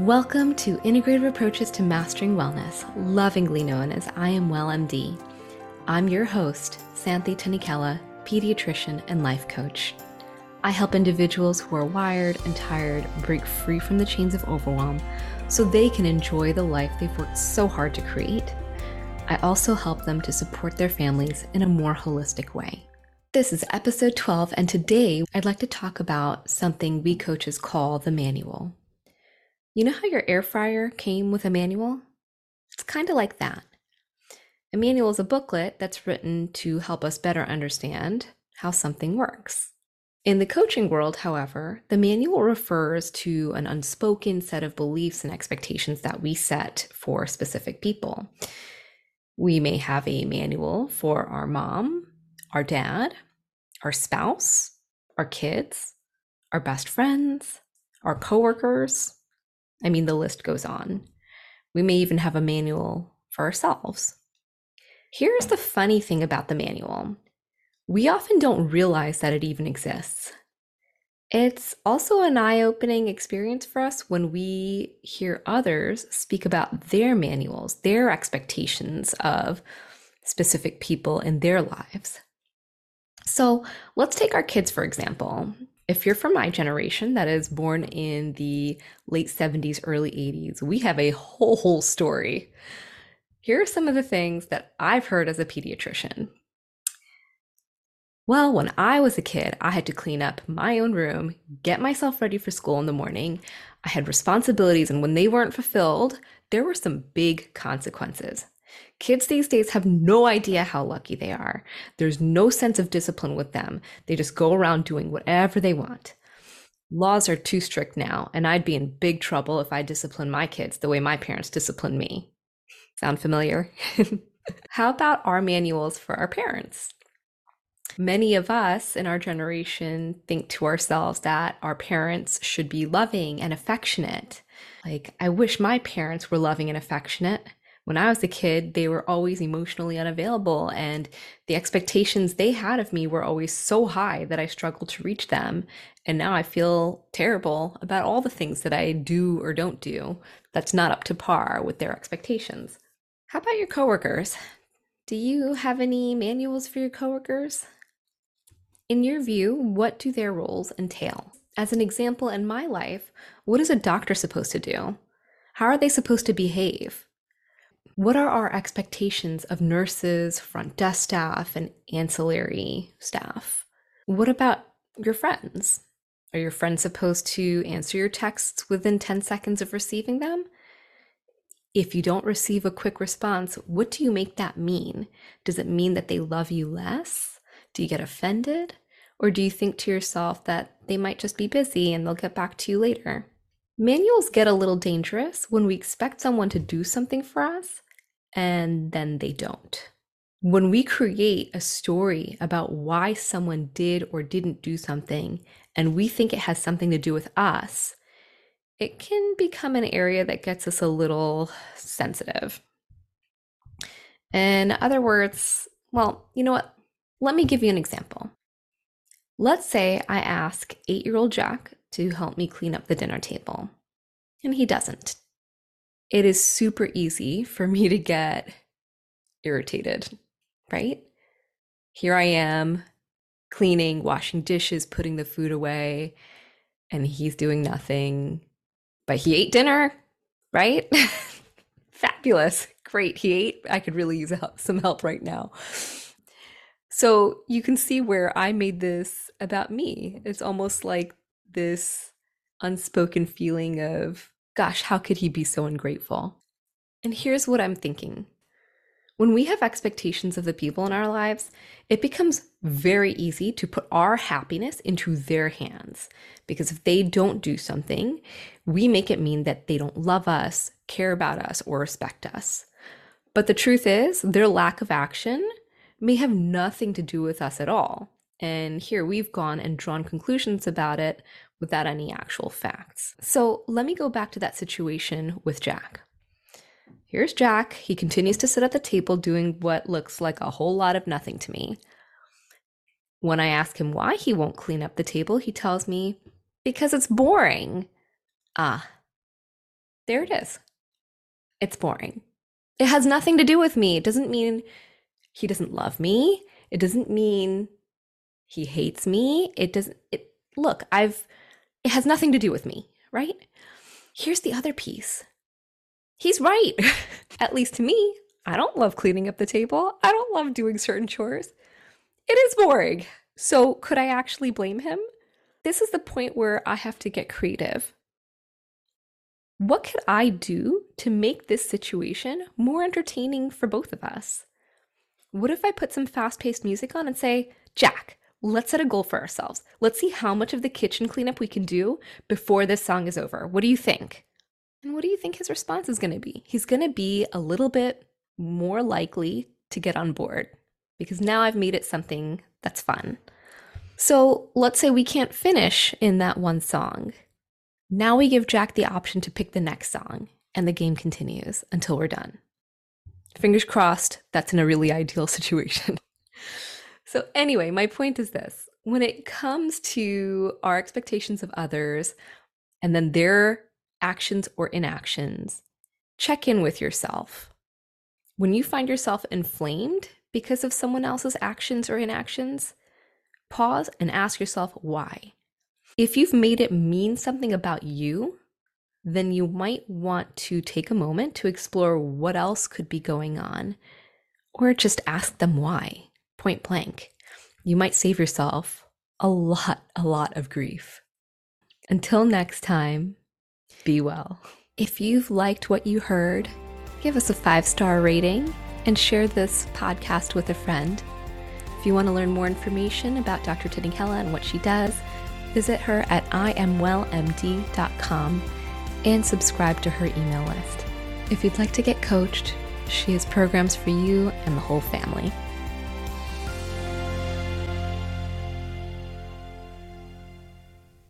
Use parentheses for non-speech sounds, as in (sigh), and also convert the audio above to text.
Welcome to Integrative Approaches to Mastering Wellness, lovingly known as I Am Well MD. I'm your host, Santhi Tanikella, pediatrician and life coach. I help individuals who are wired and tired break free from the chains of overwhelm so they can enjoy the life they've worked so hard to create. I also help them to support their families in a more holistic way. This is episode 12, and today I'd like to talk about something we coaches call the manual. You know how your air fryer came with a manual? It's kind of like that. A manual is a booklet that's written to help us better understand how something works. In the coaching world, however, the manual refers to an unspoken set of beliefs and expectations that we set for specific people. We may have a manual for our mom, our dad, our spouse, our kids, our best friends, our coworkers, I mean, the list goes on. We may even have a manual for ourselves. Here's the funny thing about the manual we often don't realize that it even exists. It's also an eye opening experience for us when we hear others speak about their manuals, their expectations of specific people in their lives. So let's take our kids, for example if you're from my generation that is born in the late 70s, early 80s, we have a whole, whole story. Here are some of the things that I've heard as a pediatrician. Well, when I was a kid, I had to clean up my own room, get myself ready for school in the morning. I had responsibilities, and when they weren't fulfilled, there were some big consequences. Kids these days have no idea how lucky they are. There's no sense of discipline with them. They just go around doing whatever they want. Laws are too strict now, and I'd be in big trouble if I disciplined my kids the way my parents disciplined me. Sound familiar? (laughs) how about our manuals for our parents? Many of us in our generation think to ourselves that our parents should be loving and affectionate. Like, I wish my parents were loving and affectionate when I was a kid, they were always emotionally unavailable, and the expectations they had of me were always so high that I struggled to reach them. And now I feel terrible about all the things that I do or don't do that's not up to par with their expectations. How about your coworkers? Do you have any manuals for your coworkers? In your view, what do their roles entail? As an example, in my life, what is a doctor supposed to do? How are they supposed to behave? What are our expectations of nurses, front desk staff, and ancillary staff? What about your friends? Are your friends supposed to answer your texts within 10 seconds of receiving them? If you don't receive a quick response, what do you make that mean? Does it mean that they love you less? Do you get offended? Or do you think to yourself that they might just be busy and they'll get back to you later? Manuals get a little dangerous when we expect someone to do something for us and then they don't. When we create a story about why someone did or didn't do something, and we think it has something to do with us, it can become an area that gets us a little sensitive. In other words, well, you know what? Let me give you an example. Let's say I ask eight year old Jack to help me clean up the dinner table, and he doesn't it is super easy for me to get irritated, right? Here I am cleaning, washing dishes, putting the food away, and he's doing nothing. But he ate dinner, right? (laughs) Fabulous. Great. He ate. I could really use some help right now. So you can see where I made this about me. It's almost like this unspoken feeling of Gosh, how could he be so ungrateful? And here's what I'm thinking. When we have expectations of the people in our lives, it becomes very easy to put our happiness into their hands. Because if they don't do something, we make it mean that they don't love us, care about us, or respect us. But the truth is, their lack of action may have nothing to do with us at all. And here we've gone and drawn conclusions about it without any actual facts. So let me go back to that situation with Jack. Here's Jack. He continues to sit at the table doing what looks like a whole lot of nothing to me. When I ask him why he won't clean up the table, he tells me, because it's boring. Ah, there it is. It's boring. It has nothing to do with me. It doesn't mean he doesn't love me. It doesn't mean he hates me. It doesn't it look, I've it has nothing to do with me, right? Here's the other piece. He's right. (laughs) At least to me. I don't love cleaning up the table. I don't love doing certain chores. It is boring. So, could I actually blame him? This is the point where I have to get creative. What could I do to make this situation more entertaining for both of us? What if I put some fast paced music on and say, Jack, let's set a goal for ourselves. Let's see how much of the kitchen cleanup we can do before this song is over. What do you think? And what do you think his response is going to be? He's going to be a little bit more likely to get on board because now I've made it something that's fun. So let's say we can't finish in that one song. Now we give Jack the option to pick the next song, and the game continues until we're done. Fingers crossed, that's in a really (laughs) ideal situation. So, anyway, my point is this when it comes to our expectations of others and then their actions or inactions, check in with yourself. When you find yourself inflamed because of someone else's actions or inactions, pause and ask yourself why. If you've made it mean something about you, then you might want to take a moment to explore what else could be going on, or just ask them why, point blank. You might save yourself a lot, a lot of grief. Until next time, be well. If you've liked what you heard, give us a five star rating and share this podcast with a friend. If you want to learn more information about Dr. Tanikella and what she does, visit her at iamwellmd.com and subscribe to her email list. If you'd like to get coached, she has programs for you and the whole family.